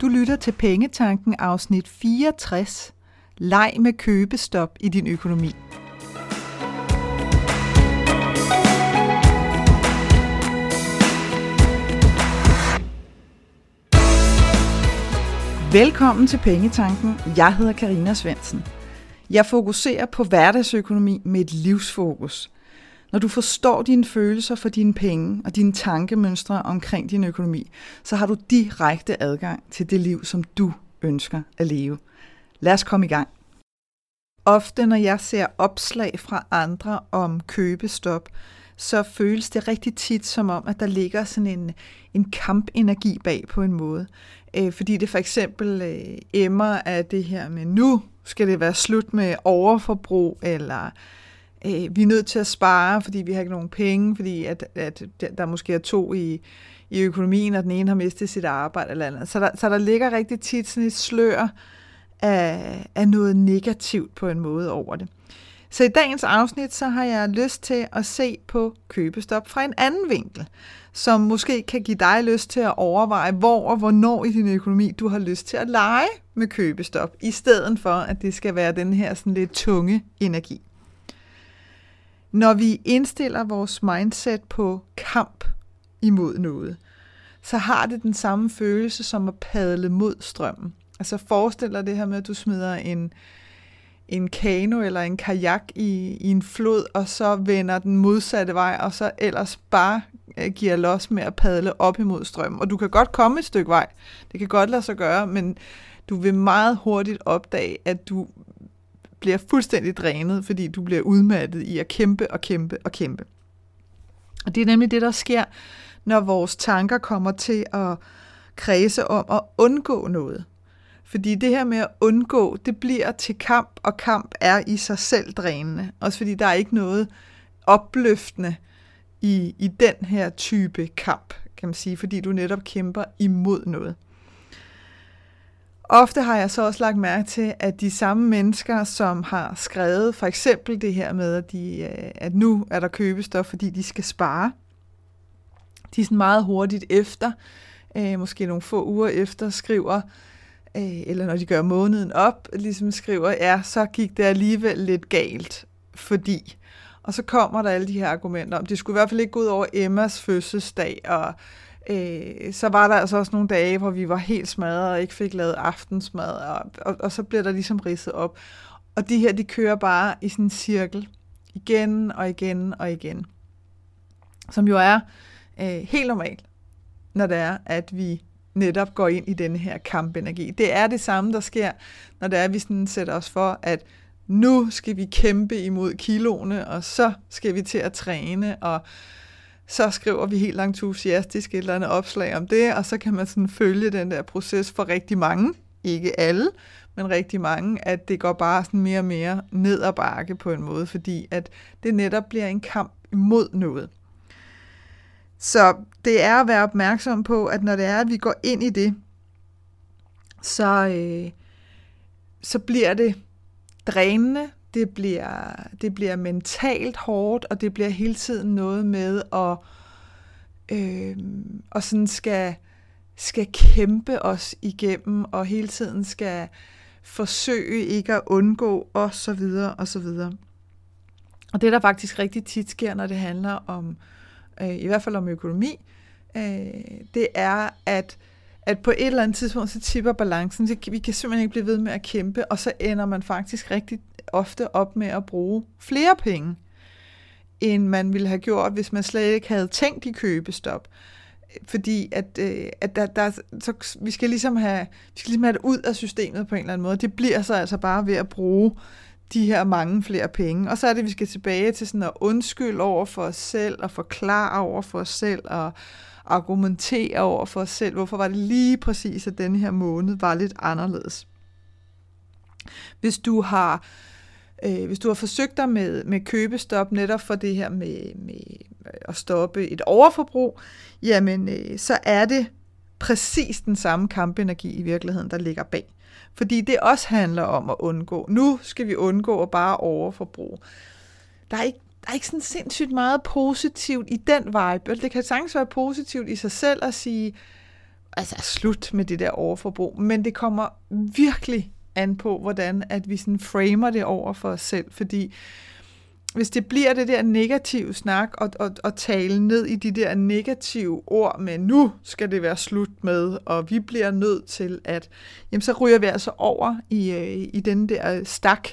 Du lytter til Pengetanken afsnit 64. Leg med købestop i din økonomi. Velkommen til Pengetanken. Jeg hedder Karina Svensen. Jeg fokuserer på hverdagsøkonomi med et livsfokus. Når du forstår dine følelser for dine penge og dine tankemønstre omkring din økonomi, så har du direkte adgang til det liv, som du ønsker at leve. Lad os komme i gang. Ofte når jeg ser opslag fra andre om købestop, så føles det rigtig tit som om, at der ligger sådan en, en kampenergi bag på en måde. Øh, fordi det for eksempel øh, emmer af det her med, nu skal det være slut med overforbrug, eller øh, vi er nødt til at spare, fordi vi har ikke nogen penge, fordi at, at der måske er to i, i økonomien, og den ene har mistet sit arbejde eller andet. Så der, så der ligger rigtig tit sådan et slør af, af noget negativt på en måde over det. Så i dagens afsnit, så har jeg lyst til at se på købestop fra en anden vinkel, som måske kan give dig lyst til at overveje, hvor og hvornår i din økonomi du har lyst til at lege med købestop, i stedet for, at det skal være den her sådan lidt tunge energi. Når vi indstiller vores mindset på kamp imod noget, så har det den samme følelse som at padle mod strømmen. Altså forestil dig det her med, at du smider en, en kano eller en kajak i, i en flod, og så vender den modsatte vej, og så ellers bare øh, giver los med at padle op imod strømmen. Og du kan godt komme et stykke vej. Det kan godt lade sig gøre, men du vil meget hurtigt opdage, at du bliver fuldstændig drænet, fordi du bliver udmattet i at kæmpe og kæmpe og kæmpe. Og det er nemlig det, der sker, når vores tanker kommer til at kredse om at undgå noget. Fordi det her med at undgå, det bliver til kamp, og kamp er i sig selv drænende. Også fordi der er ikke noget opløftende i, i den her type kamp, kan man sige, fordi du netop kæmper imod noget. Ofte har jeg så også lagt mærke til, at de samme mennesker, som har skrevet for eksempel det her med, at, de, øh, at nu er der købestof, fordi de skal spare, de er sådan meget hurtigt efter, øh, måske nogle få uger efter, skriver, øh, eller når de gør måneden op, ligesom skriver, ja, så gik det alligevel lidt galt, fordi. Og så kommer der alle de her argumenter om, det skulle i hvert fald ikke gå ud over Emmas fødselsdag, og øh, så var der altså også nogle dage, hvor vi var helt smadret og ikke fik lavet aftensmad, og, og, og så bliver der ligesom ridset op. Og de her, de kører bare i sådan en cirkel, igen og igen og igen. Som jo er øh, helt normalt, når det er, at vi netop går ind i denne her kampenergi. Det er det samme, der sker, når det er, at vi sådan sætter os for, at nu skal vi kæmpe imod kiloene, og så skal vi til at træne, og så skriver vi helt entusiastisk et eller andet opslag om det, og så kan man sådan følge den der proces for rigtig mange, ikke alle, men rigtig mange, at det går bare sådan mere og mere ned ad bakke på en måde, fordi at det netop bliver en kamp imod noget. Så det er at være opmærksom på, at når det er, at vi går ind i det, så, øh, så bliver det drænende, det bliver, det bliver mentalt hårdt, og det bliver hele tiden noget med at øh, og sådan skal, skal kæmpe os igennem, og hele tiden skal forsøge ikke at undgå, og så videre, og så videre. Og det, der faktisk rigtig tit sker, når det handler om, øh, i hvert fald om økonomi, øh, det er, at at på et eller andet tidspunkt, så tipper balancen. Så vi kan simpelthen ikke blive ved med at kæmpe, og så ender man faktisk rigtig ofte op med at bruge flere penge, end man ville have gjort, hvis man slet ikke havde tænkt i købestop. Fordi at, øh, at der, der, så vi skal ligesom have, vi skal ligesom have det ud af systemet på en eller anden måde. Det bliver så altså bare ved at bruge de her mange flere penge. Og så er det, at vi skal tilbage til sådan at undskylde over for os selv, og forklare over for os selv, og argumentere over for os selv, hvorfor var det lige præcis, at denne her måned var lidt anderledes. Hvis du har øh, hvis du har forsøgt dig med, med købestop netop for det her med, med at stoppe et overforbrug, jamen øh, så er det præcis den samme kampenergi i virkeligheden, der ligger bag. Fordi det også handler om at undgå. Nu skal vi undgå at bare overforbruge. Der er ikke der er ikke sådan sindssygt meget positivt i den vibe. Altså, det kan sagtens være positivt i sig selv at sige, altså slut med det der overforbrug, men det kommer virkelig an på, hvordan at vi sådan framer det over for os selv, fordi hvis det bliver det der negative snak og, og, og tale ned i de der negative ord med, nu skal det være slut med, og vi bliver nødt til at, jamen så ryger vi altså over i, øh, i den der stak,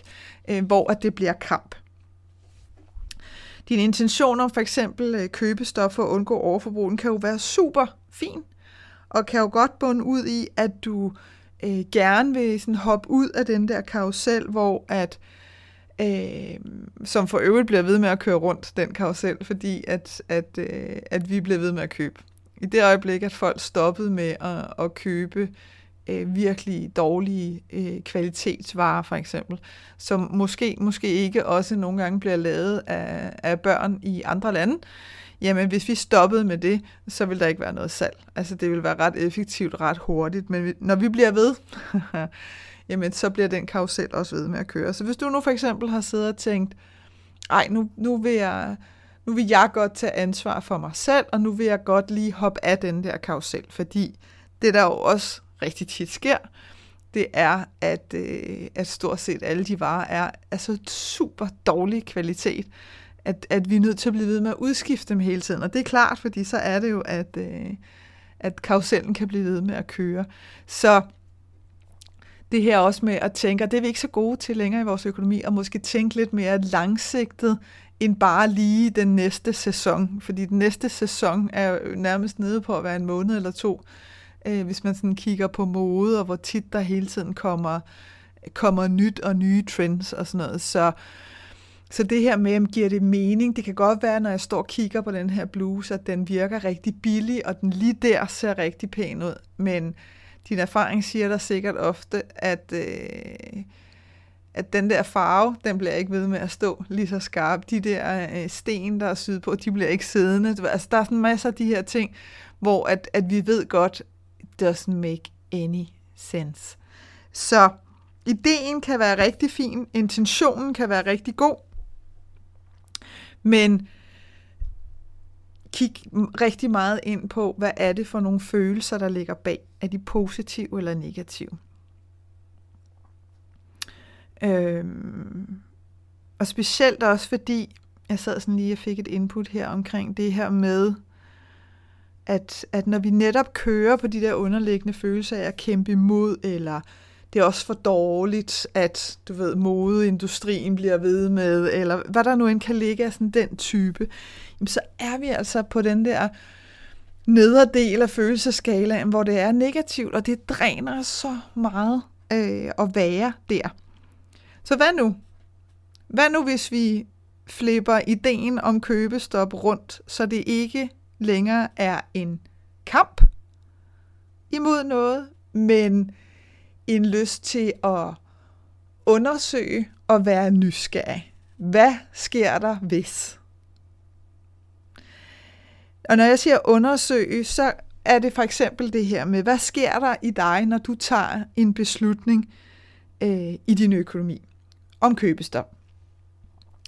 øh, hvor at det bliver kamp. Dine intentioner, for eksempel øh, købestof for at undgå overforbrug, kan jo være super fin, og kan jo godt bunde ud i, at du øh, Øh, gerne vil sådan hoppe ud af den der karusel, hvor at øh, som for øvrigt bliver ved med at køre rundt, den karusel, fordi at, at, øh, at vi bliver ved med at købe. I det øjeblik, at folk stoppede med at, at købe øh, virkelig dårlige øh, kvalitetsvarer, for eksempel, som måske, måske ikke også nogle gange bliver lavet af, af børn i andre lande, jamen hvis vi stoppede med det, så vil der ikke være noget salg. Altså det vil være ret effektivt, ret hurtigt, men når vi bliver ved, jamen så bliver den karusel også ved med at køre. Så hvis du nu for eksempel har siddet og tænkt, ej, nu, nu vil jeg... Nu vil jeg godt tage ansvar for mig selv, og nu vil jeg godt lige hoppe af den der karusel, fordi det der jo også rigtig tit sker, det er, at, øh, at stort set alle de varer er altså super dårlig kvalitet, at, at vi er nødt til at blive ved med at udskifte dem hele tiden. Og det er klart, fordi så er det jo, at, øh, at karusellen kan blive ved med at køre. Så det her også med at tænke, og det er vi ikke så gode til længere i vores økonomi, og måske tænke lidt mere langsigtet, end bare lige den næste sæson. Fordi den næste sæson er jo nærmest nede på at være en måned eller to, øh, hvis man sådan kigger på mode, og hvor tit der hele tiden kommer, kommer nyt og nye trends og sådan noget. Så, så det her med, om giver det mening, det kan godt være, når jeg står og kigger på den her bluse, at den virker rigtig billig, og den lige der ser rigtig pæn ud. Men din erfaring siger dig sikkert ofte, at, øh, at den der farve, den bliver ikke ved med at stå lige så skarp. De der øh, sten, der er syet på, de bliver ikke siddende. Altså, der er sådan masser af de her ting, hvor at, at vi ved godt, doesn't make any sense. Så ideen kan være rigtig fin, intentionen kan være rigtig god, men kig rigtig meget ind på, hvad er det for nogle følelser, der ligger bag. Er de positive eller negative? Øhm, og specielt også fordi, jeg sad sådan lige og fik et input her omkring det her med, at, at når vi netop kører på de der underliggende følelser af at kæmpe imod, eller det er også for dårligt, at du ved, modeindustrien bliver ved med, eller hvad der nu end kan ligge af sådan den type, jamen så er vi altså på den der nederdel af følelseskalaen, hvor det er negativt, og det dræner så meget øh, at være der. Så hvad nu? Hvad nu, hvis vi flipper ideen om købestop rundt, så det ikke længere er en kamp imod noget, men en lyst til at undersøge og være nysgerrig. Hvad sker der hvis? Og når jeg siger undersøge, så er det for eksempel det her med, hvad sker der i dig, når du tager en beslutning øh, i din økonomi om købestop?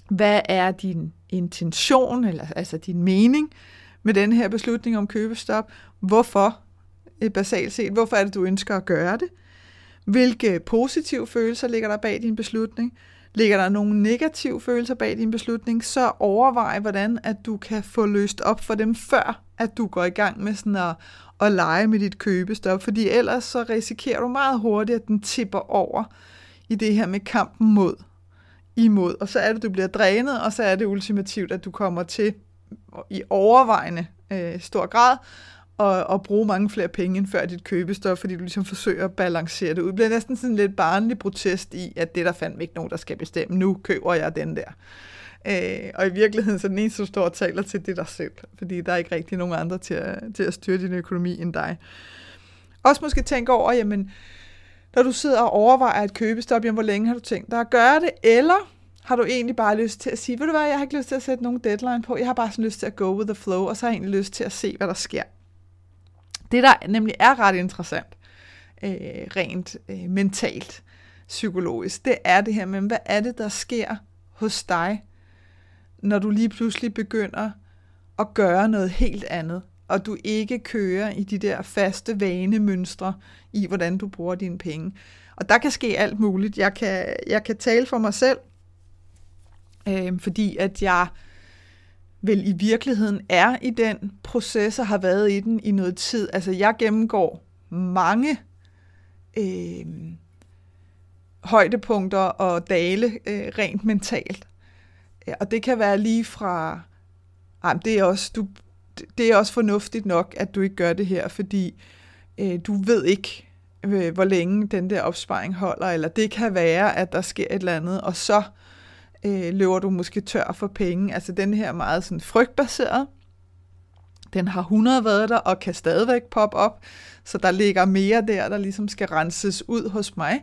Hvad er din intention, eller altså din mening med den her beslutning om købestop? Hvorfor, øh, basalt set, hvorfor er det, du ønsker at gøre det? Hvilke positive følelser ligger der bag din beslutning? Ligger der nogle negative følelser bag din beslutning, så overvej, hvordan at du kan få løst op for dem, før at du går i gang med sådan at, at lege med dit købestop, fordi ellers så risikerer du meget hurtigt, at den tipper over i det her med kampen mod imod, og så er det, du bliver drænet, og så er det ultimativt, at du kommer til i overvejende øh, stor grad og, og bruge mange flere penge end før dit købestop, fordi du ligesom forsøger at balancere det ud. Det bliver næsten sådan lidt barnlig protest i, at det der fandme ikke nogen, der skal bestemme. Nu køber jeg den der. Øh, og i virkeligheden så den eneste, du står og taler til, det er dig selv. Fordi der er ikke rigtig nogen andre til at, til at styre din økonomi end dig. Også måske tænke over, jamen, når du sidder og overvejer et købestop, jamen, hvor længe har du tænkt dig at gøre det? Eller har du egentlig bare lyst til at sige, ved du hvad, jeg har ikke lyst til at sætte nogen deadline på, jeg har bare sådan lyst til at go with the flow, og så har jeg egentlig lyst til at se, hvad der sker. Det, der nemlig er ret interessant, øh, rent øh, mentalt, psykologisk, det er det her med, hvad er det, der sker hos dig, når du lige pludselig begynder at gøre noget helt andet. og du ikke kører i de der faste vanemønstre i, hvordan du bruger dine penge. Og der kan ske alt muligt. Jeg kan, jeg kan tale for mig selv, øh, fordi at jeg vel i virkeligheden er i den proces og har været i den i noget tid. Altså jeg gennemgår mange øh, højdepunkter og dale øh, rent mentalt. Og det kan være lige fra, ej, det er også, du, det er også fornuftigt nok, at du ikke gør det her, fordi øh, du ved ikke, øh, hvor længe den der opsparing holder, eller det kan være, at der sker et eller andet, og så øh, Øh, løber du måske tør for penge. Altså den her meget sådan frygtbaseret, den har 100 været der og kan stadigvæk poppe op, så der ligger mere der, der ligesom skal renses ud hos mig,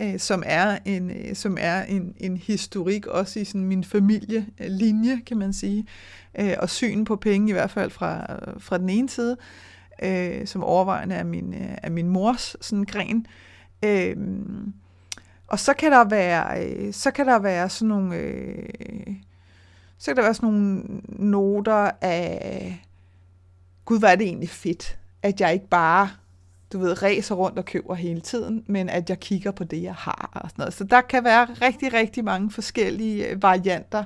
øh, som er en, øh, som er en, en historik også i sådan min familielinje, kan man sige, øh, og syn på penge i hvert fald fra, fra den ene side, øh, som overvejende er min, øh, er min mors sådan gren. Øh, og så kan der være, øh, så kan der være sådan nogle, øh, så kan der være sådan nogle noter af, gud, hvad er det egentlig fedt, at jeg ikke bare, du ved, ræser rundt og køber hele tiden, men at jeg kigger på det, jeg har og sådan noget. Så der kan være rigtig, rigtig mange forskellige øh, varianter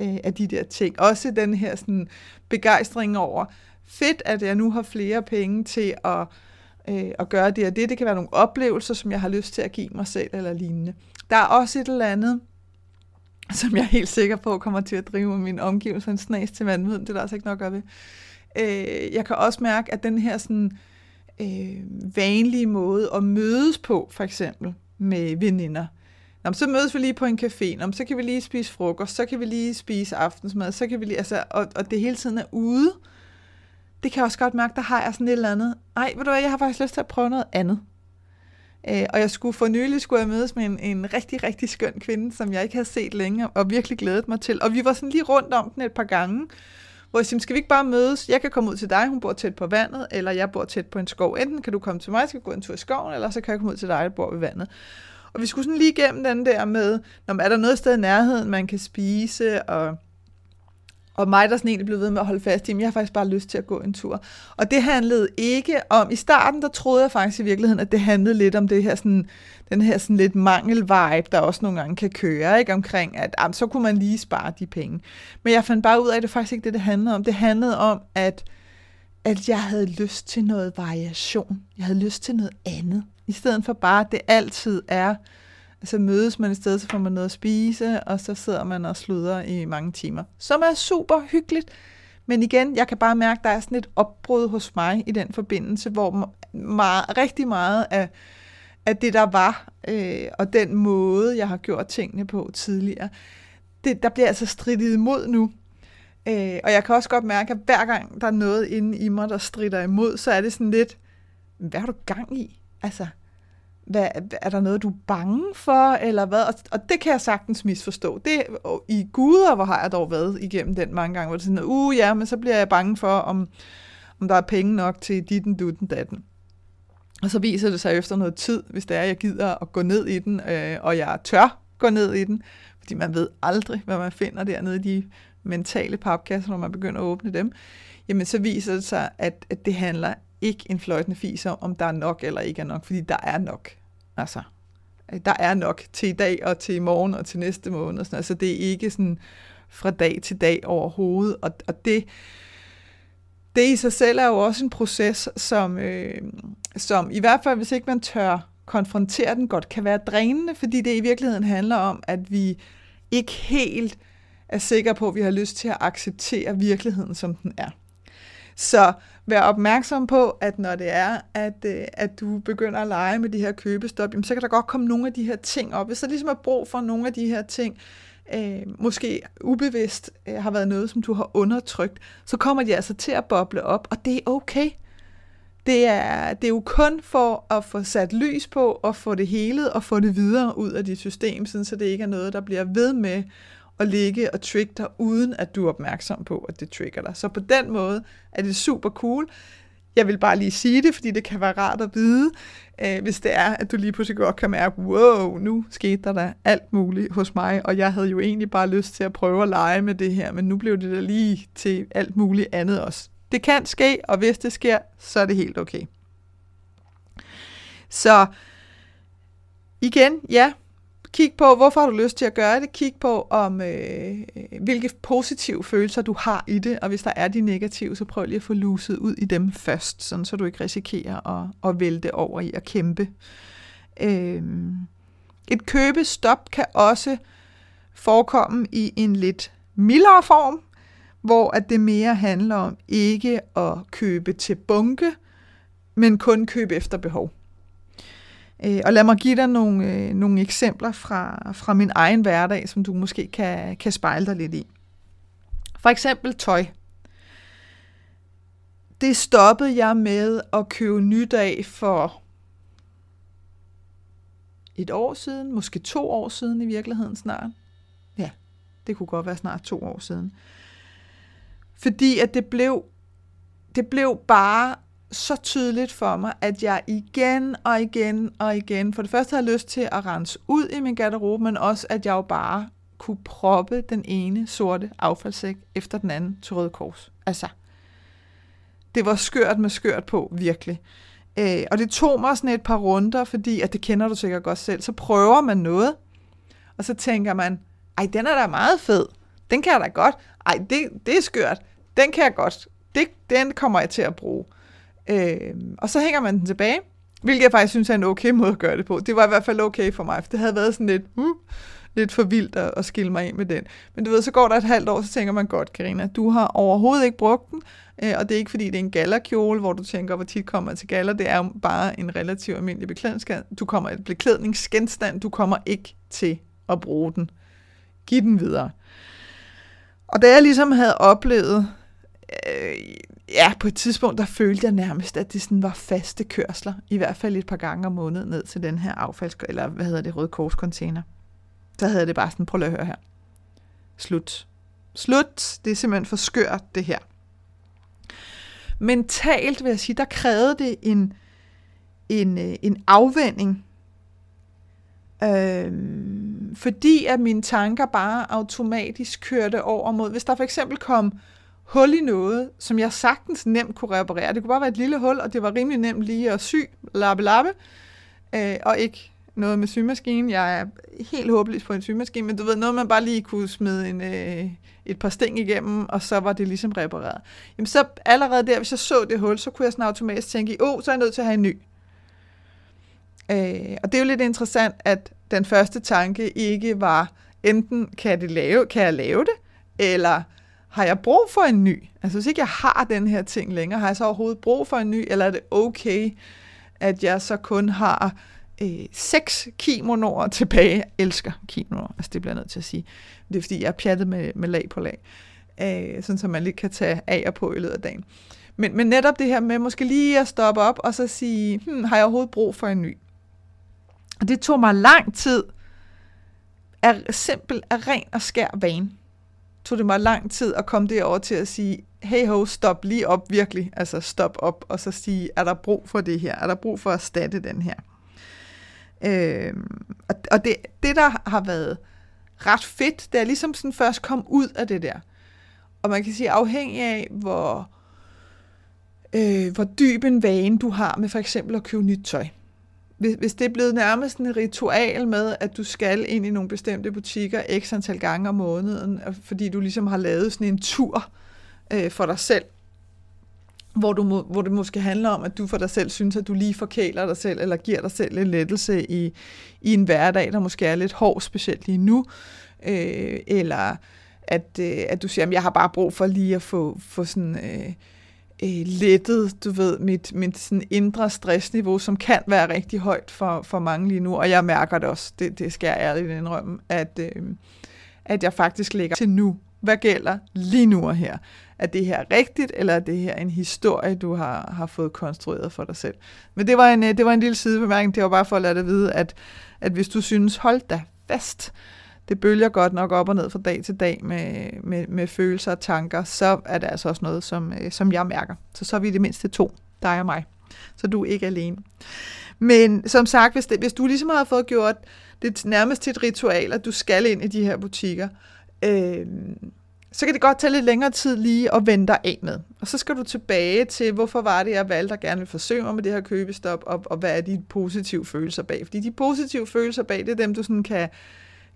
øh, af de der ting. Også den her sådan, begejstring over, fedt, at jeg nu har flere penge til at øh, at gøre det og det. Det kan være nogle oplevelser, som jeg har lyst til at give mig selv eller lignende. Der er også et eller andet, som jeg er helt sikker på kommer til at drive min omgivelser en snas til vanvid. Det er der altså ikke nok at gøre ved. Øh, jeg kan også mærke, at den her sådan, øh, vanlige måde at mødes på, for eksempel med veninder, Nå, så mødes vi lige på en café, Nå, så kan vi lige spise frokost, så kan vi lige spise aftensmad, så kan vi lige, altså, og, og det hele tiden er ude, det kan jeg også godt mærke, der har jeg sådan et eller andet, ej, ved du hvad, jeg har faktisk lyst til at prøve noget andet. Øh, og jeg skulle for nylig skulle jeg mødes med en, en rigtig, rigtig skøn kvinde, som jeg ikke havde set længe, og virkelig glædet mig til. Og vi var sådan lige rundt om den et par gange, hvor jeg siger, skal vi ikke bare mødes? Jeg kan komme ud til dig, hun bor tæt på vandet, eller jeg bor tæt på en skov. Enten kan du komme til mig, skal gå en tur i skoven, eller så kan jeg komme ud til dig, der bor ved vandet. Og vi skulle sådan lige igennem den der med, når er der noget sted i nærheden, man kan spise, og og mig, der sådan egentlig blev ved med at holde fast i, jeg har faktisk bare lyst til at gå en tur. Og det handlede ikke om, i starten der troede jeg faktisk i virkeligheden, at det handlede lidt om det her sådan, den her sådan lidt mangel-vibe, der også nogle gange kan køre, ikke? omkring, at jamen, så kunne man lige spare de penge. Men jeg fandt bare ud af, at det faktisk ikke det, det handlede om. Det handlede om, at, at jeg havde lyst til noget variation. Jeg havde lyst til noget andet. I stedet for bare, at det altid er så mødes man et sted, så får man noget at spise, og så sidder man og sluder i mange timer. Som er super hyggeligt. Men igen, jeg kan bare mærke, at der er sådan et opbrud hos mig i den forbindelse, hvor meget, rigtig meget af, af det, der var, øh, og den måde, jeg har gjort tingene på tidligere, det, der bliver altså stridtet imod nu. Øh, og jeg kan også godt mærke, at hver gang der er noget inde i mig, der strider imod, så er det sådan lidt, hvad har du gang i? Altså, hvad, er der noget, du er bange for, eller hvad? Og, og det kan jeg sagtens misforstå. Det, og I guder, hvor har jeg dog været igennem den mange gange, hvor det er sådan, uh ja, men så bliver jeg bange for, om, om der er penge nok til ditten, dutten, datten. Og så viser det sig efter noget tid, hvis det er, jeg gider at gå ned i den, øh, og jeg tør gå ned i den, fordi man ved aldrig, hvad man finder dernede i de mentale papkasser, når man begynder at åbne dem, jamen så viser det sig, at, at det handler ikke en fløjtende fis om, om der er nok eller ikke er nok, fordi der er nok. Altså, der er nok til i dag og til i morgen og til næste måned. Sådan. Altså, det er ikke sådan fra dag til dag overhovedet. Og, og det, det i sig selv er jo også en proces, som, øh, som i hvert fald, hvis ikke man tør konfrontere den, godt kan være drænende, fordi det i virkeligheden handler om, at vi ikke helt er sikre på, at vi har lyst til at acceptere virkeligheden, som den er. Så vær opmærksom på, at når det er, at, øh, at du begynder at lege med de her købestop, jamen, så kan der godt komme nogle af de her ting op. Hvis der ligesom er brug for nogle af de her ting, øh, måske ubevidst øh, har været noget, som du har undertrykt, så kommer de altså til at boble op, og det er okay. Det er, det er jo kun for at få sat lys på, og få det hele, og få det videre ud af dit system, sådan så det ikke er noget, der bliver ved med at ligge og trigge dig, uden at du er opmærksom på, at det trigger dig. Så på den måde er det super cool. Jeg vil bare lige sige det, fordi det kan være rart at vide, øh, hvis det er, at du lige pludselig godt kan mærke, wow, nu skete der da alt muligt hos mig, og jeg havde jo egentlig bare lyst til at prøve at lege med det her, men nu blev det da lige til alt muligt andet også. Det kan ske, og hvis det sker, så er det helt okay. Så igen, ja, kig på, hvorfor har du lyst til at gøre det. Kig på, om øh, øh, hvilke positive følelser du har i det, og hvis der er de negative, så prøv lige at få luset ud i dem først, sådan så du ikke risikerer at, at vælte over i at kæmpe. Øh, et købestop kan også forekomme i en lidt mildere form, hvor at det mere handler om ikke at købe til bunke, men kun købe efter behov. Øh, og lad mig give dig nogle, øh, nogle eksempler fra, fra min egen hverdag, som du måske kan, kan spejle dig lidt i. For eksempel tøj. Det stoppede jeg med at købe nyt af for et år siden, måske to år siden i virkeligheden snart. Ja, det kunne godt være snart to år siden. Fordi at det blev, det blev bare så tydeligt for mig, at jeg igen og igen og igen, for det første havde lyst til at rense ud i min garderobe, men også at jeg jo bare kunne proppe den ene sorte affaldssæk efter den anden til Røde Kors. Altså, det var skørt med skørt på, virkelig. Øh, og det tog mig sådan et par runder, fordi, at det kender du sikkert godt selv, så prøver man noget, og så tænker man, ej, den er da meget fed. Den kan jeg da godt. Ej, det, det er skørt. Den kan jeg godt. Det, den kommer jeg til at bruge. Øh, og så hænger man den tilbage, hvilket jeg faktisk synes er en okay måde at gøre det på. Det var i hvert fald okay for mig, for det havde været sådan lidt, uh, lidt for vildt at, at skille mig af med den. Men du ved, så går der et halvt år, så tænker man godt, Karina, du har overhovedet ikke brugt den, øh, og det er ikke fordi, det er en gallerkjole, hvor du tænker, hvor tit kommer til galler. Det er jo bare en relativt almindelig beklædningsgenstand. Du kommer et beklædningsgenstand, du kommer ikke til at bruge den. Giv den videre. Og da jeg ligesom havde oplevet øh, ja, på et tidspunkt, der følte jeg nærmest, at det sådan var faste kørsler, i hvert fald et par gange om måneden, ned til den her affalds, eller hvad hedder det, røde korscontainer. Så havde det bare sådan, prøv at høre her. Slut. Slut. Det er simpelthen for skørt, det her. Mentalt vil jeg sige, der krævede det en, en, øh, en afvænding. Øhm, fordi at mine tanker bare automatisk kørte over mod, hvis der for eksempel kom hul i noget, som jeg sagtens nemt kunne reparere. Det kunne bare være et lille hul, og det var rimelig nemt lige at sy, lappe lappe, øh, og ikke noget med symaskinen. Jeg er helt håbløs på en symaskine, men du ved, noget man bare lige kunne smide en, øh, et par sting igennem, og så var det ligesom repareret. Jamen så allerede der, hvis jeg så det hul, så kunne jeg sådan automatisk tænke, åh, oh, så er jeg nødt til at have en ny. Øh, og det er jo lidt interessant, at den første tanke ikke var, enten kan, det lave, kan jeg lave det, eller har jeg brug for en ny? Altså hvis ikke jeg har den her ting længere, har jeg så overhovedet brug for en ny, eller er det okay, at jeg så kun har øh, seks kimonoer tilbage? Jeg elsker kimonoer, altså det bliver jeg nødt til at sige. Det er fordi, jeg er pjattet med, med lag på lag, øh, sådan så man lige kan tage af og på i løbet af dagen. Men, men netop det her med måske lige at stoppe op og så sige, hmm, har jeg overhovedet brug for en ny? Og det tog mig lang tid, er simpel, er ren og skær vane tog det mig lang tid at komme derover til at sige, hey ho, stop lige op virkelig, altså stop op, og så sige, er der brug for det her? Er der brug for at erstatte den her? Øh, og og det, det, der har været ret fedt, det er ligesom sådan først kom ud af det der. Og man kan sige, afhængig af, hvor, øh, hvor dyb en vane du har med for eksempel at købe nyt tøj hvis, hvis det er blevet nærmest en ritual med, at du skal ind i nogle bestemte butikker x antal gange om måneden, fordi du ligesom har lavet sådan en tur øh, for dig selv, hvor, du må, hvor det måske handler om, at du for dig selv synes, at du lige forkæler dig selv, eller giver dig selv en lettelse i, i en hverdag, der måske er lidt hård, specielt lige nu, øh, eller at, øh, at du siger, at jeg har bare brug for lige at få, få sådan... Øh, øh, lettet, du ved, mit, mit sådan indre stressniveau, som kan være rigtig højt for, for mange lige nu, og jeg mærker det også, det, det skal jeg ærligt indrømme, at, øh, at jeg faktisk ligger til nu. Hvad gælder lige nu og her? Er det her rigtigt, eller er det her en historie, du har, har fået konstrueret for dig selv? Men det var en, øh, det var en lille sidebemærkning, det var bare for at lade dig vide, at, at hvis du synes, hold da fast, det bølger godt nok op og ned fra dag til dag med, med, med følelser og tanker, så er det altså også noget, som, øh, som jeg mærker. Så så er vi det mindste to, dig og mig. Så du er ikke alene. Men som sagt, hvis, det, hvis du ligesom har fået gjort det nærmest til et ritual, at du skal ind i de her butikker, øh, så kan det godt tage lidt længere tid lige at vende dig af med. Og så skal du tilbage til, hvorfor var det, jeg valgte at gerne vil forsøge mig med det her købestop, og, og hvad er de positive følelser bag. Fordi de positive følelser bag, det er dem, du sådan kan,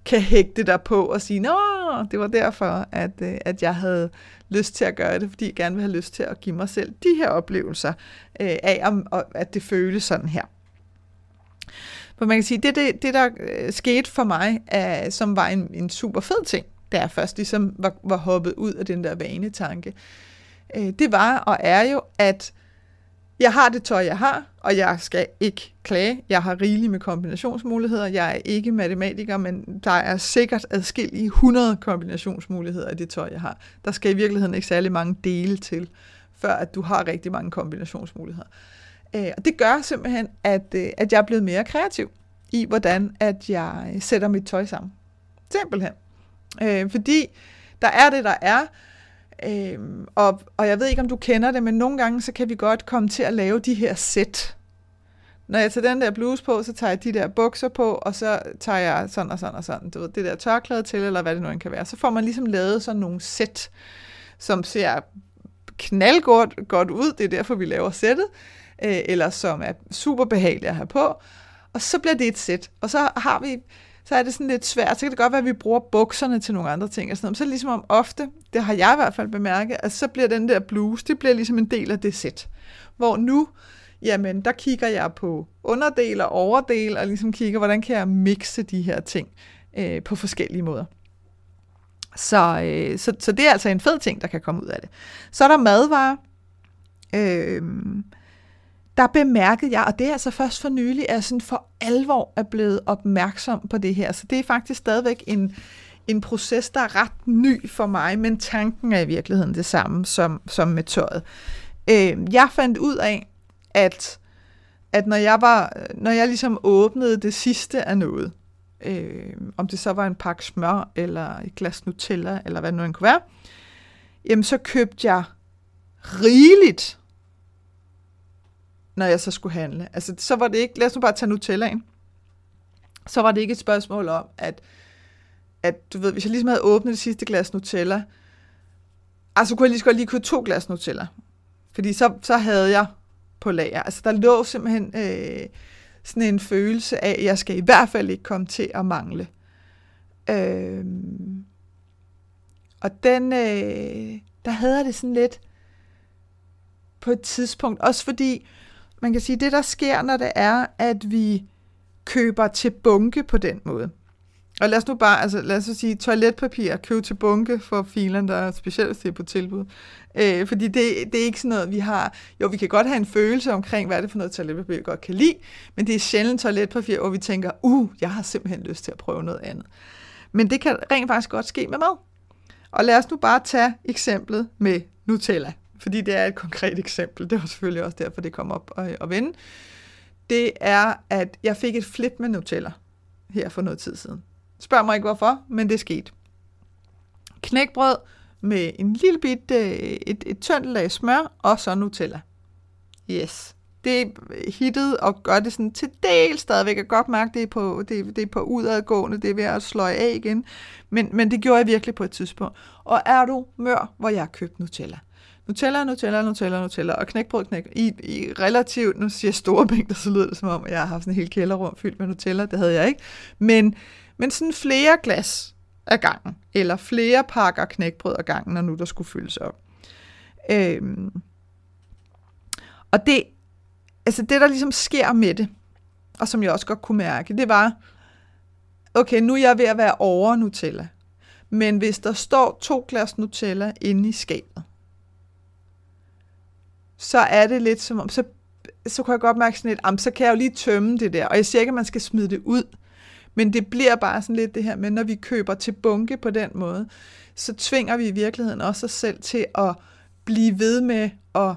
kan hægte dig på og sige, nå, det var derfor, at, øh, at jeg havde lyst til at gøre det, fordi jeg gerne vil have lyst til at give mig selv de her oplevelser øh, af, om, at det føles sådan her. For man kan sige, det, det, det der øh, skete for mig, er, som var en, en super fed ting, da jeg først ligesom var, var hoppet ud af den der vanetanke, øh, det var og er jo, at jeg har det tøj, jeg har, og jeg skal ikke klage. Jeg har rigeligt med kombinationsmuligheder. Jeg er ikke matematiker, men der er sikkert adskillige 100 kombinationsmuligheder i det tøj, jeg har. Der skal i virkeligheden ikke særlig mange dele til, før at du har rigtig mange kombinationsmuligheder. Øh, og det gør simpelthen, at, øh, at jeg er blevet mere kreativ i, hvordan at jeg øh, sætter mit tøj sammen. Simpelthen. Fordi der er det, der er, Øhm, og, og jeg ved ikke, om du kender det, men nogle gange, så kan vi godt komme til at lave de her sæt. Når jeg tager den der bluse på, så tager jeg de der bukser på, og så tager jeg sådan og sådan og sådan, du ved, det der tørklæde til, eller hvad det nu end kan være. Så får man ligesom lavet sådan nogle sæt, som ser knaldgodt godt ud, det er derfor, vi laver sættet, øh, eller som er super behagelige at have på, og så bliver det et sæt. Og så har vi så er det sådan lidt svært. Så kan det godt være, at vi bruger bukserne til nogle andre ting. Og sådan noget. Så er ligesom om ofte, det har jeg i hvert fald bemærket, at så bliver den der bluse, det bliver ligesom en del af det sæt. Hvor nu, jamen der kigger jeg på underdel og overdel, og ligesom kigger, hvordan kan jeg mixe de her ting øh, på forskellige måder. Så, øh, så, så det er altså en fed ting, der kan komme ud af det. Så er der madvarer. Øh, der bemærkede jeg, og det er altså først for nylig, at jeg sådan for alvor er blevet opmærksom på det her. Så det er faktisk stadigvæk en, en proces, der er ret ny for mig, men tanken er i virkeligheden det samme som, som med tøjet. Øh, jeg fandt ud af, at, at når, jeg var, når jeg ligesom åbnede det sidste af noget, øh, om det så var en pakke smør, eller et glas Nutella, eller hvad det nu end kunne være, jamen så købte jeg rigeligt når jeg så skulle handle. Altså, så var det ikke, lad os nu bare tage Nutellaen. Så var det ikke et spørgsmål om, at, at du ved, hvis jeg ligesom havde åbnet det sidste glas Nutella, altså kunne jeg lige så godt lige købe to glas Nutella. Fordi så, så havde jeg på lager. Altså, der lå simpelthen øh, sådan en følelse af, at jeg skal i hvert fald ikke komme til at mangle. Øh, og den, øh, der havde jeg det sådan lidt på et tidspunkt. Også fordi, man kan sige, det der sker, når det er, at vi køber til bunke på den måde. Og lad os nu bare, altså lad os sige, toiletpapir, køb til bunke for filen, der er specielt det på tilbud. Øh, fordi det, det er ikke sådan noget, vi har, jo vi kan godt have en følelse omkring, hvad er det for noget toiletpapir, vi godt kan lide, men det er sjældent toiletpapir, hvor vi tænker, uh, jeg har simpelthen lyst til at prøve noget andet. Men det kan rent faktisk godt ske med mad. Og lad os nu bare tage eksemplet med Nutella fordi det er et konkret eksempel, det var selvfølgelig også derfor, det kom op og, og vende, det er, at jeg fik et flip med Nutella her for noget tid siden. Spørg mig ikke hvorfor, men det skete. Knækbrød med en lille bit, øh, et, et tyndt lag smør, og så Nutella. Yes. Det hittet og gør det sådan til del stadigvæk. Jeg kan godt mærke, det er på, det, det er på udadgående, det er ved at slå af igen. Men, men det gjorde jeg virkelig på et tidspunkt. Og er du mør, hvor jeg har købt Nutella? Nutella, Nutella, Nutella, Nutella, og knækbrød, knæk. I, I relativt, nu siger jeg store mængder, så lyder det som om, at jeg har haft sådan en hel kælderrum fyldt med Nutella. Det havde jeg ikke. Men, men sådan flere glas af gangen, eller flere pakker knækbrød af gangen, når nu der skulle fyldes op. Øhm, og det, altså det, der ligesom sker med det, og som jeg også godt kunne mærke, det var, okay, nu er jeg ved at være over Nutella. Men hvis der står to glas Nutella inde i skabet, så er det lidt som om, så, så kan jeg godt mærke sådan lidt, så kan jeg jo lige tømme det der. Og jeg siger ikke, at man skal smide det ud, men det bliver bare sådan lidt det her med, når vi køber til bunke på den måde, så tvinger vi i virkeligheden også os selv til at blive ved med at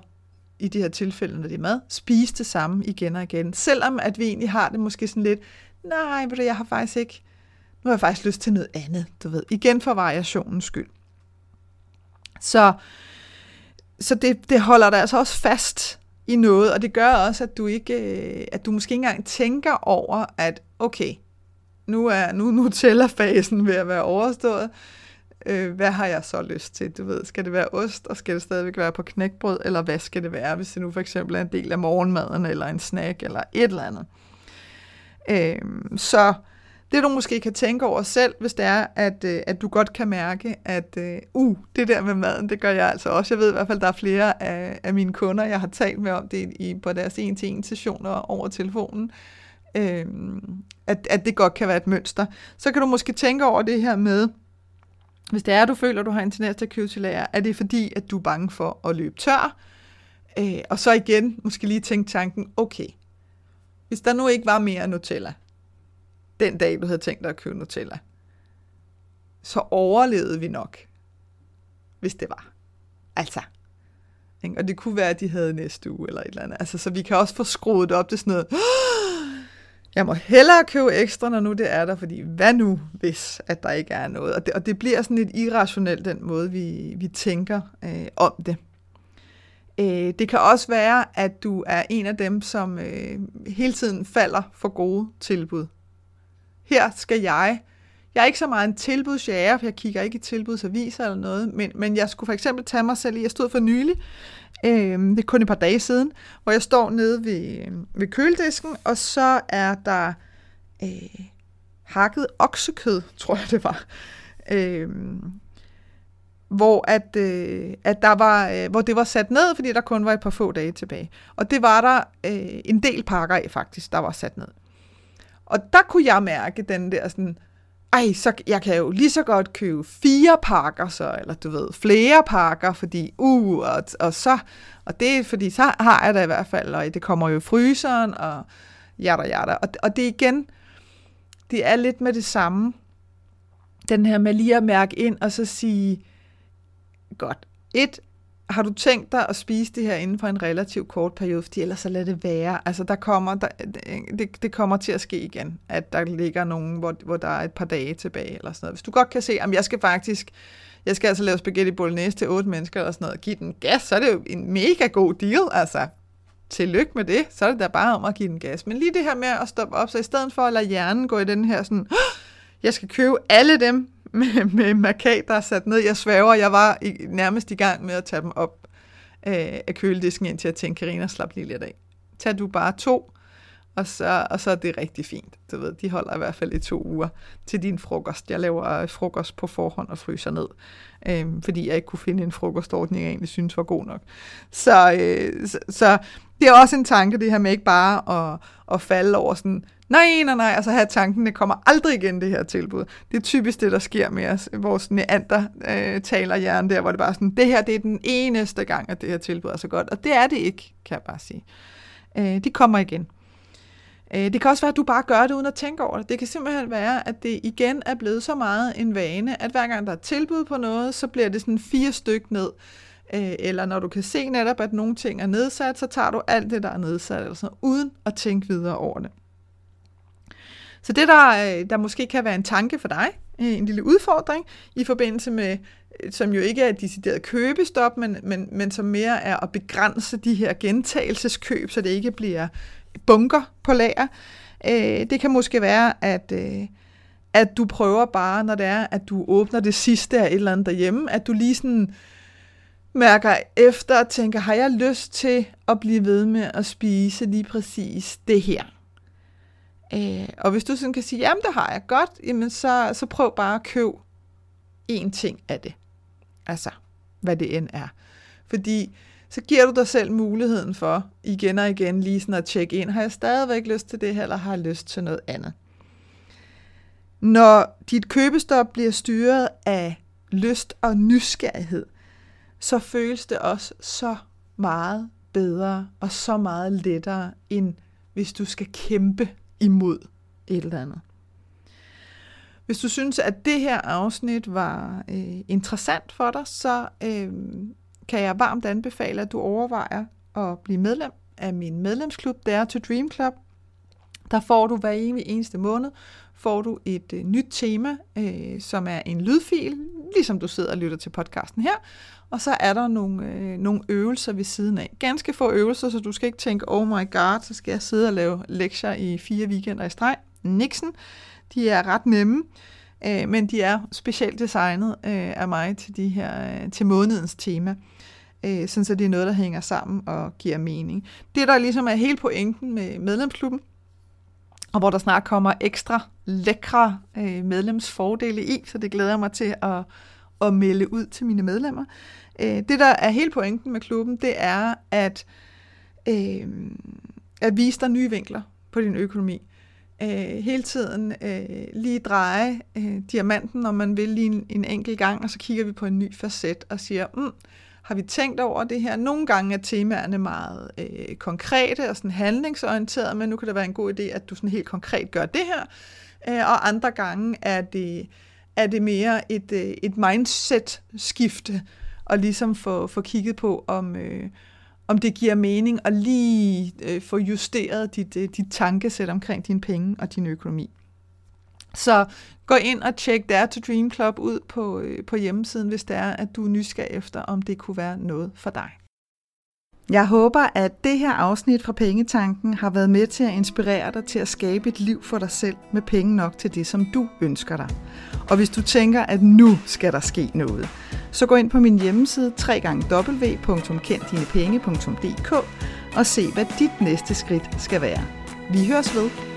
i de her tilfælde, når det er mad, spise det samme igen og igen. Selvom at vi egentlig har det måske sådan lidt, nej, ved du, jeg har faktisk ikke, nu har jeg faktisk lyst til noget andet, du ved. Igen for variationens skyld. Så så det, det holder dig altså også fast i noget, og det gør også, at du ikke, øh, at du måske ikke engang tænker over, at okay, nu er nu Nutella-fasen ved at være overstået. øh, hvad har jeg så lyst til? Du ved, skal det være ost, og skal det stadigvæk være på knækbrød, eller hvad skal det være, hvis det nu for eksempel er en del af morgenmaden, eller en snack, eller et eller andet. Øh, så det du måske kan tænke over selv, hvis det er, at, øh, at du godt kan mærke, at øh, uh, det der med maden, det gør jeg altså også. Jeg ved i hvert fald, at der er flere af, af mine kunder, jeg har talt med om det i, på deres en-til-en sessioner over telefonen, øh, at, at det godt kan være et mønster. Så kan du måske tænke over det her med, hvis det er, at du føler, at du har en tendens til at købe til lager, er det fordi, at du er bange for at løbe tør? Øh, og så igen, måske lige tænke tanken, okay, hvis der nu ikke var mere Nutella, den dag, du havde tænkt dig at købe Nutella, så overlevede vi nok, hvis det var. Altså. Ikke? Og det kunne være, at de havde næste uge eller et eller andet. Altså, så vi kan også få skruet op til sådan noget, jeg må hellere købe ekstra, når nu det er der, fordi hvad nu, hvis at der ikke er noget? Og det, og det bliver sådan lidt irrationelt, den måde, vi, vi tænker øh, om det. Øh, det kan også være, at du er en af dem, som øh, hele tiden falder for gode tilbud. Her skal jeg. Jeg er ikke så meget en tilbudsjæger, for jeg kigger ikke i tilbudsaviser eller noget, men, men jeg skulle for eksempel tage mig selv i, jeg stod for nylig, øh, det er kun et par dage siden, hvor jeg står nede ved, ved køledisken, og så er der øh, hakket oksekød, tror jeg det var. Øh, hvor at, øh, at der var, øh, hvor det var sat ned, fordi der kun var et par få dage tilbage. Og det var der øh, en del pakker af faktisk, der var sat ned. Og der kunne jeg mærke den der sådan, ej, så jeg kan jo lige så godt købe fire pakker så, eller du ved, flere pakker, fordi, uh, og, og så, og det er, fordi så har jeg det i hvert fald, og det kommer jo i fryseren, og jada, jada. Og, og det igen, det er lidt med det samme, den her med lige at mærke ind, og så sige, godt, et, har du tænkt dig at spise det her inden for en relativt kort periode, fordi ellers så lad det være. Altså der kommer, der, det, det kommer til at ske igen, at der ligger nogen, hvor, hvor der er et par dage tilbage eller sådan noget. Hvis du godt kan se, at jeg skal faktisk, jeg skal altså lave spaghetti bolognese til otte mennesker eller sådan noget, give den gas, så er det jo en mega god deal, altså. Tillykke med det, så er det da bare om at give den gas. Men lige det her med at stoppe op, så i stedet for at lade hjernen gå i den her sådan, jeg skal købe alle dem, med, med markat, der er sat ned. Jeg svæver, jeg var i, nærmest i gang med at tage dem op øh, af køledisken, indtil jeg tænkte, Karina, slap lige lidt af. Tag du bare to, og så, og så er det rigtig fint. Du ved, de holder i hvert fald i to uger til din frokost. Jeg laver øh, frokost på forhånd og fryser ned, øh, fordi jeg ikke kunne finde en frokostordning, jeg egentlig synes var god nok. Så, øh, så, så det er også en tanke, det her med ikke bare at, at falde over sådan, nej, nej, nej, altså have tanken, det kommer aldrig igen, det her tilbud. Det er typisk det, der sker med os, vores neander øh, taler hjernen der, hvor det bare er sådan, det her, det er den eneste gang, at det her tilbud er så godt, og det er det ikke, kan jeg bare sige. Øh, de kommer igen. Øh, det kan også være, at du bare gør det uden at tænke over det. Det kan simpelthen være, at det igen er blevet så meget en vane, at hver gang der er tilbud på noget, så bliver det sådan fire styk ned. Øh, eller når du kan se netop, at nogle ting er nedsat, så tager du alt det, der er nedsat, altså, uden at tænke videre over det. Så det, der, øh, der måske kan være en tanke for dig, Øh, en lille udfordring, i forbindelse med, øh, som jo ikke er et decideret købestop, men, men, men som mere er at begrænse de her gentagelseskøb, så det ikke bliver bunker på lager. Øh, det kan måske være, at, at du prøver bare, når det er, at du åbner det sidste af et eller andet derhjemme, at du lige sådan mærker efter og tænker, har jeg lyst til at blive ved med at spise lige præcis det her? Øh, og hvis du sådan kan sige, jamen det har jeg godt, jamen så, så prøv bare at købe én ting af det. Altså, hvad det end er. Fordi så giver du dig selv muligheden for igen og igen lige sådan at tjekke ind, har jeg stadigvæk lyst til det her, eller har jeg lyst til noget andet? Når dit købestop bliver styret af lyst og nysgerrighed, så føles det også så meget bedre og så meget lettere, end hvis du skal kæmpe imod et eller andet. Hvis du synes, at det her afsnit var øh, interessant for dig, så øh, kan jeg varmt anbefale, at du overvejer at blive medlem af min medlemsklub, Dare to Dream Club. Der får du hver eneste måned får du et øh, nyt tema, øh, som er en lydfil, ligesom du sidder og lytter til podcasten her. Og så er der nogle, øh, nogle øvelser ved siden af. Ganske få øvelser, så du skal ikke tænke, oh my god, så skal jeg sidde og lave lektier i fire weekender i streg. Nixon. De er ret nemme. øh, men de er specielt designet øh, af mig til, de her, øh, til månedens tema, øh, sådan så det er noget, der hænger sammen og giver mening. Det, der ligesom er hele pointen med medlemsklubben, og hvor der snart kommer ekstra lækre øh, medlemsfordele i, så det glæder jeg mig til at, at melde ud til mine medlemmer. Øh, det, der er hele pointen med klubben, det er at, øh, at vise dig nye vinkler på din økonomi. Øh, hele tiden øh, lige dreje øh, diamanten, når man vil lige en, en enkelt gang, og så kigger vi på en ny facet og siger, mm, har vi tænkt over det her? Nogle gange er temaerne meget øh, konkrete og sådan handlingsorienterede, men nu kan det være en god idé, at du sådan helt konkret gør det her. Øh, og andre gange er det, er det mere et, øh, et mindset-skifte, og ligesom få, få kigget på, om, øh, om det giver mening at lige øh, få justeret dit, øh, dit tankesæt omkring dine penge og din økonomi. Så gå ind og tjek Dare to Dream Club ud på, øh, på hjemmesiden, hvis det er, at du er nysgerrig efter, om det kunne være noget for dig. Jeg håber, at det her afsnit fra Pengetanken har været med til at inspirere dig til at skabe et liv for dig selv med penge nok til det, som du ønsker dig. Og hvis du tænker, at nu skal der ske noget, så gå ind på min hjemmeside www.kenddinepenge.dk og se, hvad dit næste skridt skal være. Vi høres ved.